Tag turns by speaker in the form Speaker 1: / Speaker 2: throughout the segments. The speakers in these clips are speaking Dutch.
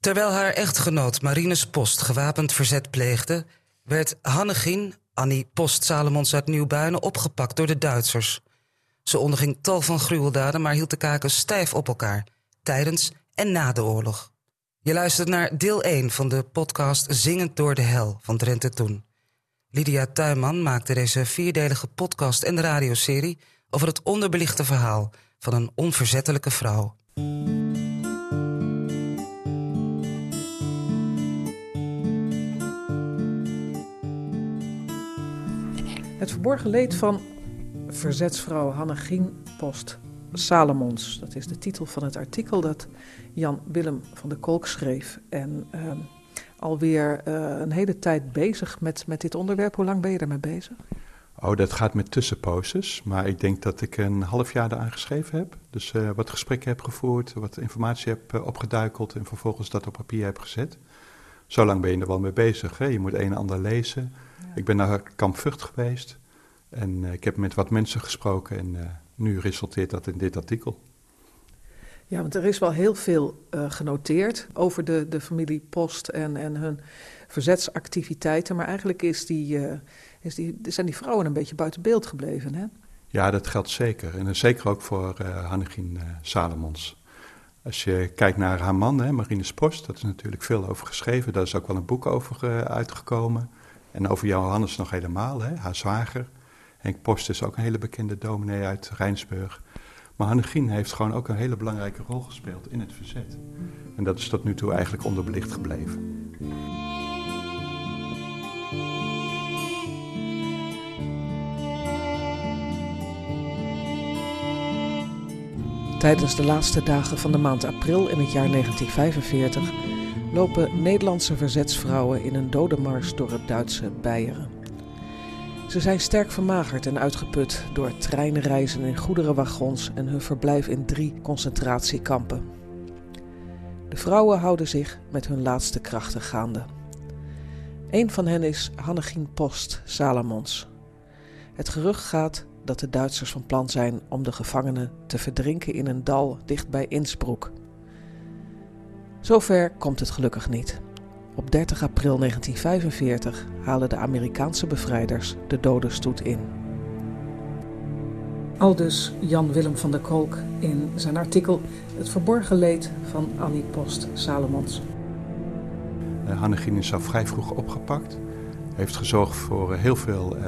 Speaker 1: Terwijl haar echtgenoot Marines Post gewapend verzet pleegde, werd Hannegien, Annie Post Salomons uit Nieuwbuinen, opgepakt door de Duitsers. Ze onderging tal van gruweldaden, maar hield de kaken stijf op elkaar tijdens en na de oorlog. Je luistert naar deel 1 van de podcast Zingend door de hel van Drenthe Toen. Lydia Tuinman maakte deze vierdelige podcast en radioserie over het onderbelichte verhaal van een onverzettelijke vrouw.
Speaker 2: Het verborgen leed van verzetsvrouw Hannegien Post Salomons. Dat is de titel van het artikel dat Jan Willem van der Kolk schreef. En uh, alweer uh, een hele tijd bezig met, met dit onderwerp. Hoe lang ben je ermee bezig?
Speaker 3: Oh, dat gaat met tussenposes. Maar ik denk dat ik een half jaar eraan geschreven heb. Dus uh, wat gesprekken heb gevoerd, wat informatie heb uh, opgeduikeld en vervolgens dat op papier heb gezet. Zo lang ben je er wel mee bezig. Hè? Je moet een en ander lezen. Ja. Ik ben naar Kamp Vught geweest. En uh, ik heb met wat mensen gesproken en nu resulteert dat in dit artikel.
Speaker 2: Ja, want er is wel heel veel uh, genoteerd over de, de familie Post en, en hun verzetsactiviteiten. Maar eigenlijk is die, uh, is die, zijn die vrouwen een beetje buiten beeld gebleven, hè?
Speaker 3: Ja, dat geldt zeker. En zeker ook voor uh, Hannegien Salomons. Als je kijkt naar haar man, hè, Marines Post, daar is natuurlijk veel over geschreven. Daar is ook wel een boek over uitgekomen. En over Johannes nog helemaal, hè, haar zwager. Henk Post is ook een hele bekende dominee uit Rijnsburg. Maar Hannegien heeft gewoon ook een hele belangrijke rol gespeeld in het verzet. En dat is tot nu toe eigenlijk onderbelicht gebleven.
Speaker 2: Tijdens de laatste dagen van de maand april in het jaar 1945 lopen Nederlandse verzetsvrouwen in een dodenmars door het Duitse Beieren. Ze zijn sterk vermagerd en uitgeput door treinreizen in goederenwagons en hun verblijf in drie concentratiekampen. De vrouwen houden zich met hun laatste krachten gaande. Een van hen is Hannegien Post Salomons. Het gerucht gaat dat de Duitsers van plan zijn om de gevangenen te verdrinken in een dal dicht bij Innsbruck. Zover komt het gelukkig niet. Op 30 april 1945 halen de Amerikaanse bevrijders de dodenstoet in. Aldus Jan Willem van der Kolk in zijn artikel Het verborgen leed van Annie Post Salomons.
Speaker 3: Hannegien is al vrij vroeg opgepakt. Heeft gezorgd voor heel veel uh,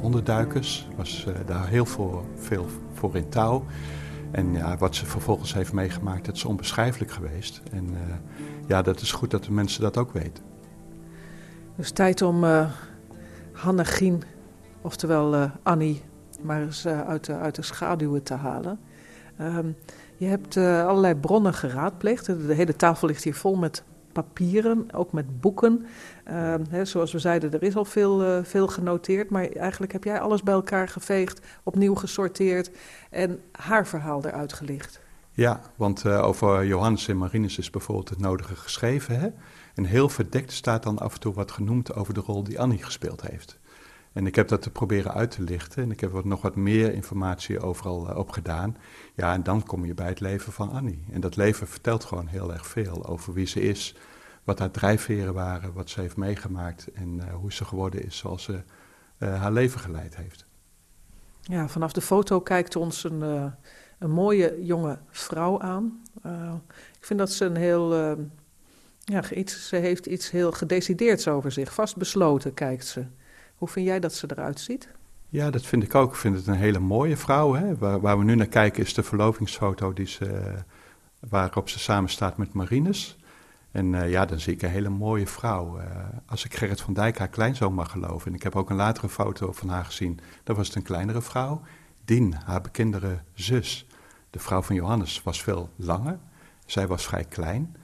Speaker 3: onderduikers. Was uh, daar heel veel, veel voor in touw. En ja, wat ze vervolgens heeft meegemaakt, dat is onbeschrijfelijk geweest. En uh, ja, dat is goed dat de mensen dat ook weten.
Speaker 2: Dus tijd om uh, Hannegien, oftewel uh, Annie, maar eens uit, de, uit de schaduwen te halen. Um, je hebt allerlei bronnen geraadpleegd. De hele tafel ligt hier vol met papieren, ook met boeken. Uh, hè, zoals we zeiden, er is al veel, uh, veel genoteerd, maar eigenlijk heb jij alles bij elkaar geveegd, opnieuw gesorteerd en haar verhaal eruit gelicht.
Speaker 3: Ja, want uh, over Johannes en Marinus is bijvoorbeeld het nodige geschreven. Hè? En heel verdekt staat dan af en toe wat genoemd over de rol die Annie gespeeld heeft. En ik heb dat te proberen uit te lichten en ik heb nog wat meer informatie overal uh, op gedaan. Ja, en dan kom je bij het leven van Annie. En dat leven vertelt gewoon heel erg veel over wie ze is, wat haar drijfveren waren, wat ze heeft meegemaakt en uh, hoe ze geworden is zoals ze uh, haar leven geleid heeft.
Speaker 2: Ja, vanaf de foto kijkt ons een, een mooie jonge vrouw aan. ik vind dat ze een heel, ja, iets, ze heeft iets heel gedecideerds over zich. Vastbesloten kijkt ze. Hoe vind jij dat ze eruit ziet?
Speaker 3: Ja, dat vind ik ook. Ik vind het een hele mooie vrouw. Hè? Waar, waar we nu naar kijken is de verlovingsfoto die ze, waarop ze samen staat met Marines. En uh, ja, dan zie ik een hele mooie vrouw. Uh, als ik Gerrit van Dijk, haar kleinzoon, mag geloven. En ik heb ook een latere foto van haar gezien. Dan was het een kleinere vrouw. Dien, haar bekendere zus, de vrouw van Johannes, was veel langer. Zij was vrij klein.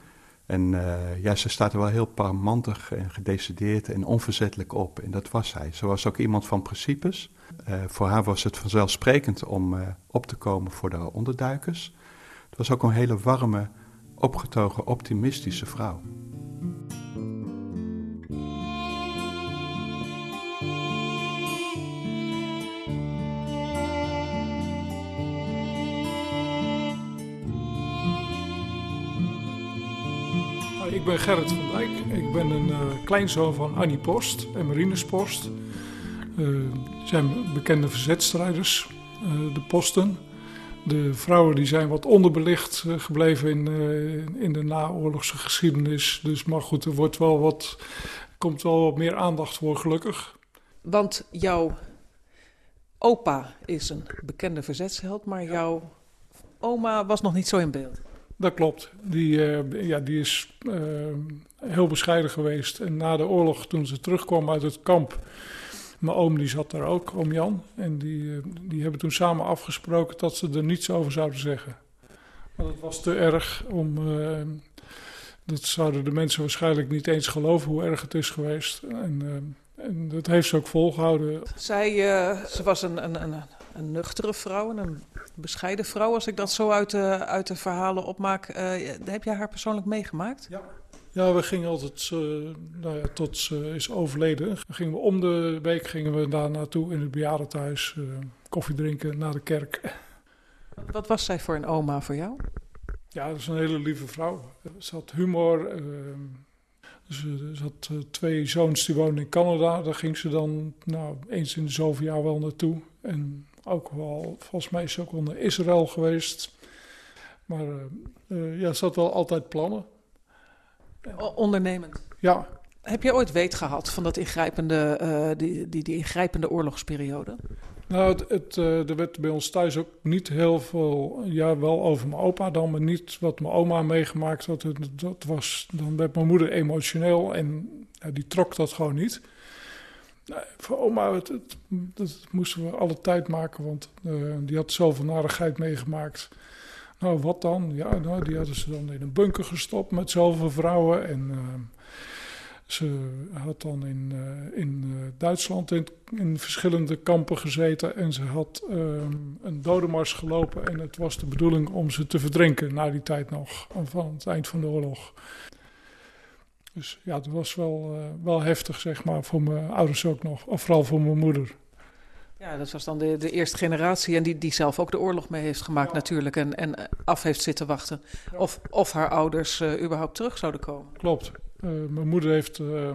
Speaker 3: En uh, ja, ze staat er wel heel parmantig en gedecideerd en onverzettelijk op. En dat was zij. Ze was ook iemand van principes. voor haar was het vanzelfsprekend om op te komen voor de onderduikers. Het was ook een hele warme opgetogen, optimistische vrouw.
Speaker 4: Ik ben Gerrit van Dijk. Ik ben een kleinzoon van Annie Post en Marines Post. zijn bekende verzetstrijders, de posten. De vrouwen die zijn wat onderbelicht gebleven in, in de naoorlogse geschiedenis. Dus maar goed, er wordt wel wat, komt wel wat meer aandacht voor, gelukkig.
Speaker 2: Want jouw opa is een bekende verzetsheld, maar jouw oma was nog niet zo in beeld.
Speaker 4: Dat klopt. Die, uh, ja, die is uh, heel bescheiden geweest. En na de oorlog, toen ze terugkwam uit het kamp, mijn oom die zat daar ook, oom Jan. En die, uh, die hebben toen samen afgesproken dat ze er niets over zouden zeggen. Maar dat was te erg om. dat zouden de mensen waarschijnlijk niet eens geloven hoe erg het is geweest. En en dat heeft ze ook volgehouden.
Speaker 2: Zij ze was een, een, een, een, nuchtere vrouw, een bescheiden vrouw, als ik dat zo uit de, uit de verhalen opmaak. Uh, heb jij haar persoonlijk meegemaakt?
Speaker 4: Ja. Ja, we gingen altijd, uh, nou ja, tot ze is overleden, dan gingen we om de week gingen we daar naartoe in het bejaardentehuis, koffie drinken na de kerk.
Speaker 2: Wat was zij voor een oma voor jou?
Speaker 4: Ja, dat is een hele lieve vrouw. Ze had humor, ze, had eh, twee zoons die woonden in Canada. Daar ging ze dan nou, eens in de zoveel jaar wel naartoe. En ook wel, volgens mij is ze ook naar Israël geweest. Maar uh, ja, ze had wel altijd plannen.
Speaker 2: Ondernemend?
Speaker 4: Ja.
Speaker 2: Heb je ooit weet gehad van dat ingrijpende, uh, die, die, die ingrijpende oorlogsperiode?
Speaker 4: Nou, het, het, uh, er werd bij ons thuis ook niet heel veel, ja, wel over mijn opa dan, maar niet wat mijn oma meegemaakt had. Dat was, dan werd mijn moeder emotioneel en die trok dat gewoon niet. Nou, voor oma, het, dat moesten we alle tijd maken, want uh, die had zoveel narigheid meegemaakt. Nou, wat dan? Ja, nou, die hadden ze dan in een bunker gestopt met zoveel vrouwen en... Uh, ze had dan in, uh, in Duitsland in, in, verschillende kampen gezeten en ze had een dodemars gelopen. En het was de bedoeling om ze te verdrinken na die tijd nog, van het eind van de oorlog. Dus ja, het was wel, uh, wel heftig, zeg maar, voor mijn ouders ook nog, of vooral voor mijn moeder.
Speaker 2: Ja, dat was dan de, de eerste generatie en die, die zelf ook de oorlog mee heeft gemaakt ja. natuurlijk en, en af heeft zitten wachten. Ja. Of, of haar ouders überhaupt terug zouden komen.
Speaker 4: Klopt. Uh, mijn moeder heeft, uh,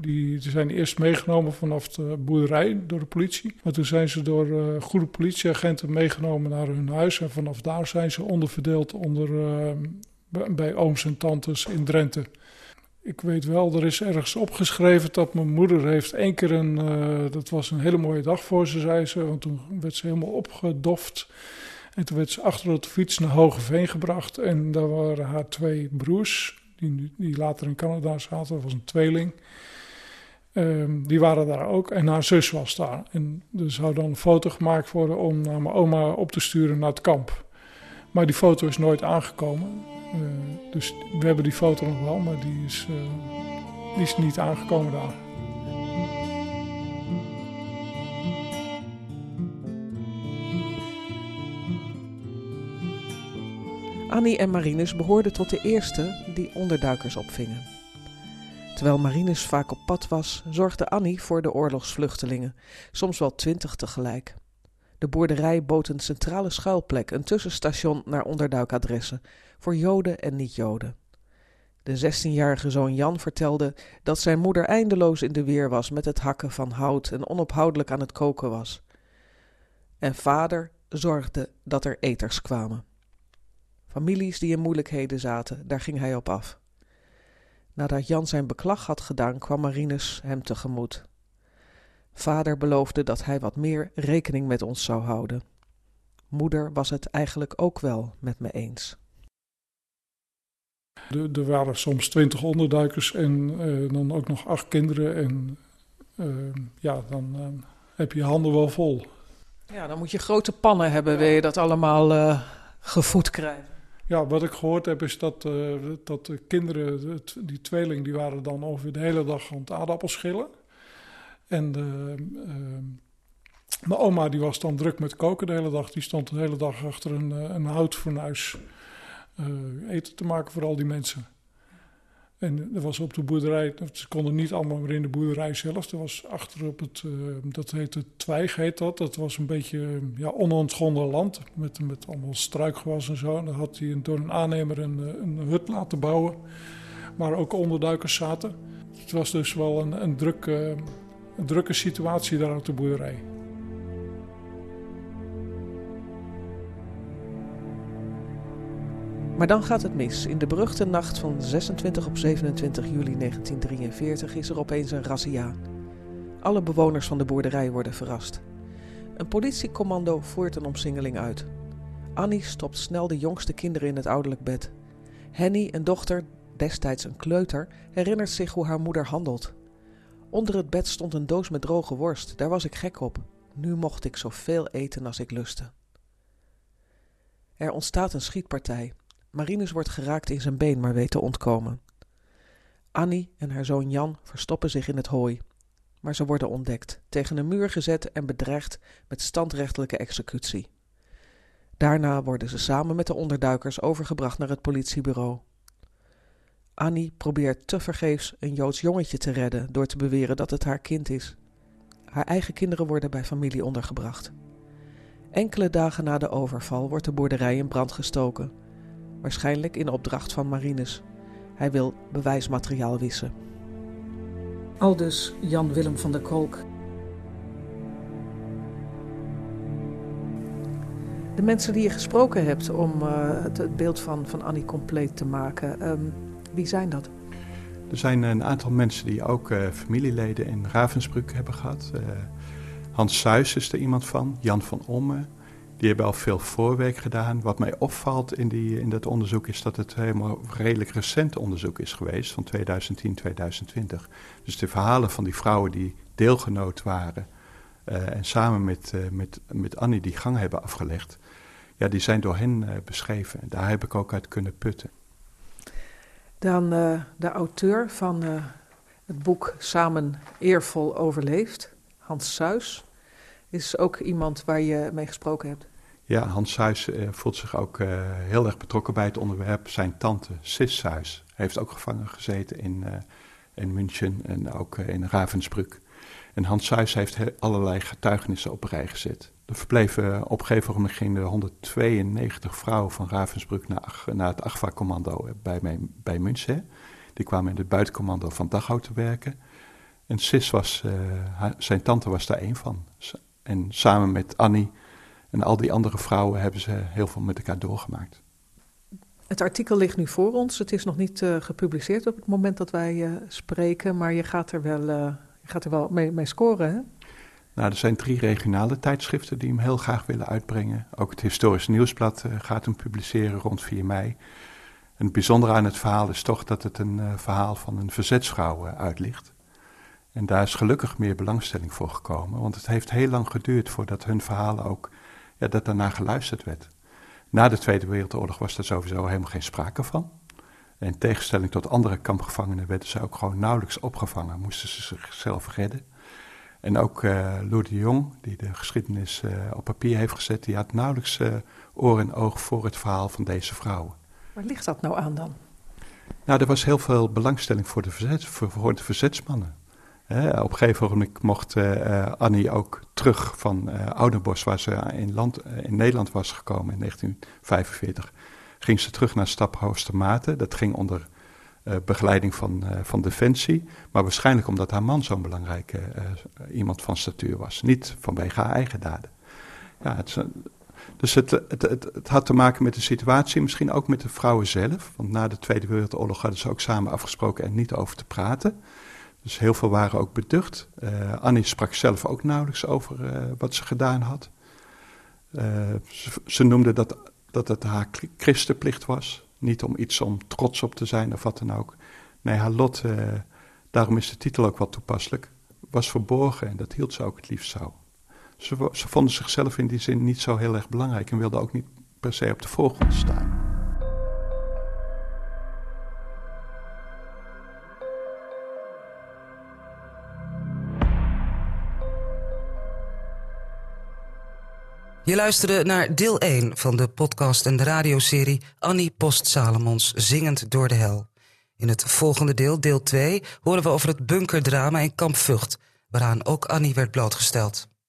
Speaker 4: die, die zijn eerst meegenomen vanaf de boerderij door de politie. Maar toen zijn ze door goede politieagenten meegenomen naar hun huis. En vanaf daar zijn ze onderverdeeld onder, bij ooms en tantes in Drenthe. Ik weet wel, er is ergens opgeschreven dat mijn moeder heeft één keer een... dat was een hele mooie dag voor ze, zei ze. Want toen werd ze helemaal opgedoft. En toen werd ze achter op de fiets naar Hogeveen gebracht. En daar waren haar twee broers die, later in Canada zaten, dat was een tweeling. Um, die waren daar ook en haar zus was daar. En er zou dan een foto gemaakt worden om naar mijn oma op te sturen naar het kamp. Maar die foto is nooit aangekomen. Uh, dus we hebben die foto nog wel, maar die is, die is niet aangekomen daar.
Speaker 2: Annie en Marinus behoorden tot de eerste die onderduikers opvingen. Terwijl Marinus vaak op pad was, zorgde Annie voor de oorlogsvluchtelingen, soms wel twintig tegelijk. De boerderij bood een centrale schuilplek, een tussenstation naar onderduikadressen, voor Joden en niet-Joden. De zestienjarige zoon Jan vertelde dat zijn moeder eindeloos in de weer was met het hakken van hout en onophoudelijk aan het koken was. En vader zorgde dat er eters kwamen. Families die in moeilijkheden zaten, daar ging hij op af. Nadat Jan zijn beklag had gedaan, kwam Marinus hem tegemoet. Vader beloofde dat hij wat meer rekening met ons zou houden. Moeder was het eigenlijk ook wel met me eens.
Speaker 4: Er waren soms twintig onderduikers en uh, dan ook nog acht kinderen. En uh, ja, dan uh, heb je je handen wel vol.
Speaker 2: Ja, dan moet je grote pannen hebben, ja. wil je dat allemaal gevoed krijgen.
Speaker 4: Ja, wat ik gehoord heb is dat, dat de kinderen, die tweeling, die waren dan over de hele dag aan het aardappelschillen. En de, uh, mijn oma die was dan druk met koken de hele dag. Die stond de hele dag achter een, een houtfornuis uh, eten te maken voor al die mensen. En er was op de boerderij, ze konden niet allemaal meer in de boerderij zelf. Er was achter op het, uh, dat heette Twijg heet dat. Dat was een beetje ja, onontgonnen land met, met allemaal struikgewas en zo. En dan had hij door een aannemer een, een hut laten bouwen. maar ook onderduikers zaten. Het was dus wel een, een, druk, een drukke situatie daar op de boerderij.
Speaker 2: Maar dan gaat het mis. In de beruchte nacht van 26 op 27 juli 1943 is er opeens een razzia. Alle bewoners van de boerderij worden verrast. Een politiecommando voert een omsingeling uit. Annie stopt snel de jongste kinderen in het ouderlijk bed. Henny, een dochter, destijds een kleuter, herinnert zich hoe haar moeder handelt. Onder het bed stond een doos met droge worst, daar was ik gek op. Nu mocht ik zoveel eten als ik lustte. Er ontstaat een schietpartij. Marinus wordt geraakt in zijn been, maar weet te ontkomen. Annie en haar zoon Jan verstoppen zich in het hooi. Maar ze worden ontdekt, tegen een muur gezet en bedreigd met standrechtelijke executie. Daarna worden ze samen met de onderduikers overgebracht naar het politiebureau. Annie probeert tevergeefs een Joods jongetje te redden door te beweren dat het haar kind is. Haar eigen kinderen worden bij familie ondergebracht. Enkele dagen na de overval wordt de boerderij in brand gestoken waarschijnlijk in opdracht van Marinus. Hij wil bewijsmateriaal wissen. Aldus Jan Willem van der Kolk. De mensen die je gesproken hebt om uh, het, beeld van, van Annie compleet te maken, um, wie zijn dat?
Speaker 3: Er zijn een aantal mensen die ook uh, familieleden in Ravensbrück hebben gehad. Uh, Hans Suis is er iemand van, Jan van Omme, die hebben al veel voorwerk gedaan. Wat mij opvalt in, die, in dat onderzoek is dat het helemaal redelijk recent onderzoek is geweest, van 2010, 2020. Dus de verhalen van die vrouwen die deelgenoot waren uh, en samen met, met, met Annie die gang hebben afgelegd, ja, die zijn door hen beschreven. Daar heb ik ook uit kunnen putten.
Speaker 2: Dan de auteur van het boek Samen eervol overleefd, Hans Suis is ook iemand waar je mee gesproken hebt.
Speaker 3: Ja, Hans Suis uh, voelt zich ook heel erg betrokken bij het onderwerp. Zijn tante, Sis Suis, heeft ook gevangen gezeten in, in München en ook in Ravensbrück. En Hans Suis heeft allerlei getuigenissen op rij gezet. Er verbleven op een gegeven moment gingen 192 vrouwen van Ravensbrück naar, naar het Agfa-commando bij, bij München. Die kwamen in het buitencommando van Dachau te werken. En Sis was, zijn tante was daar een van. En samen met Annie en al die andere vrouwen hebben ze heel veel met elkaar doorgemaakt.
Speaker 2: Het artikel ligt nu voor ons. Het is nog niet gepubliceerd op het moment dat wij spreken, maar je gaat er wel, je gaat er wel mee, mee scoren. Hè?
Speaker 3: Nou, er zijn drie regionale tijdschriften die hem heel graag willen uitbrengen. Ook het Historisch Nieuwsblad gaat hem publiceren rond 4 mei. Het bijzondere aan het verhaal is toch dat het een verhaal van een verzetsvrouw uitlicht. En daar is gelukkig meer belangstelling voor gekomen, want het heeft heel lang geduurd voordat hun verhalen ook, ja, dat daarna geluisterd werd. Na de Tweede Wereldoorlog was daar sowieso helemaal geen sprake van. In tegenstelling tot andere kampgevangenen werden ze ook gewoon nauwelijks opgevangen, moesten ze zichzelf redden. En ook uh, Lou de Jong, die de geschiedenis uh, op papier heeft gezet, die had nauwelijks uh, oor en oog voor het verhaal van deze vrouwen.
Speaker 2: Waar ligt dat nou aan dan?
Speaker 3: Nou, er was heel veel belangstelling voor de, verzet, voor, voor de verzetsmannen op een gegeven moment mocht uh, Annie ook terug van uh, Oudenbos, waar ze in, land, in Nederland was gekomen in 1945. Ging ze terug naar Staphoostermaten. Dat ging onder begeleiding van, van Defensie. Maar waarschijnlijk omdat haar man zo'n belangrijke iemand van statuur was. Niet vanwege haar eigen daden. Ja, het, dus het, het, het, had te maken met de situatie, misschien ook met de vrouwen zelf. Want na de Tweede Wereldoorlog hadden ze ook samen afgesproken er niet over te praten. Dus heel veel waren ook beducht. Annie sprak zelf ook nauwelijks over wat ze gedaan had. Ze, ze, noemde dat, dat het haar christenplicht was. Niet om iets om trots op te zijn of wat dan ook. Nee, haar lot, daarom is de titel ook wel toepasselijk, was verborgen en dat hield ze ook het liefst zo. Ze, ze vonden zichzelf in die zin niet zo heel erg belangrijk en wilden ook niet per se op de voorgrond staan.
Speaker 1: Je luisterde naar deel 1 van de podcast en de radioserie Annie Post Salomons Zingend door de Hel. In het volgende deel, deel 2, horen we over het bunkerdrama in Kamp Vught, waaraan ook Annie werd blootgesteld.